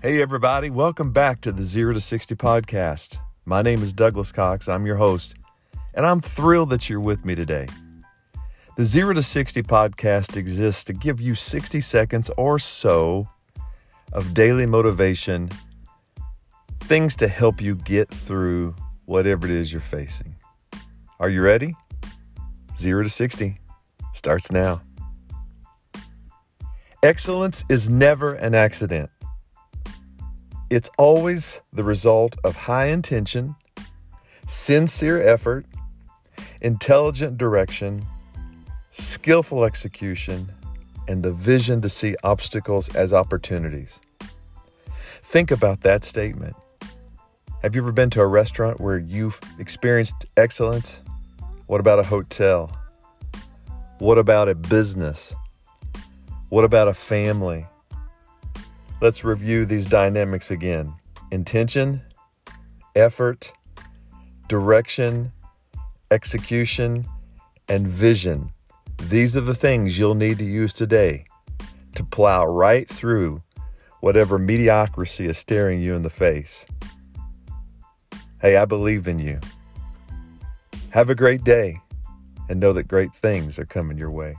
Hey, everybody, welcome back to the Zero to 60 podcast. My name is Douglas Cox. I'm your host, and I'm thrilled that you're with me today. The Zero to 60 podcast exists to give you 60 seconds or so of daily motivation, things to help you get through whatever it is you're facing. Are you ready? Zero to 60 starts now. Excellence is never an accident. It's always the result of high intention, sincere effort, intelligent direction, skillful execution, and the vision to see obstacles as opportunities. Think about that statement. Have you ever been to a restaurant where you've experienced excellence? What about a hotel? What about a business? What about a family? Let's review these dynamics again intention, effort, direction, execution, and vision. These are the things you'll need to use today to plow right through whatever mediocrity is staring you in the face. Hey, I believe in you. Have a great day and know that great things are coming your way.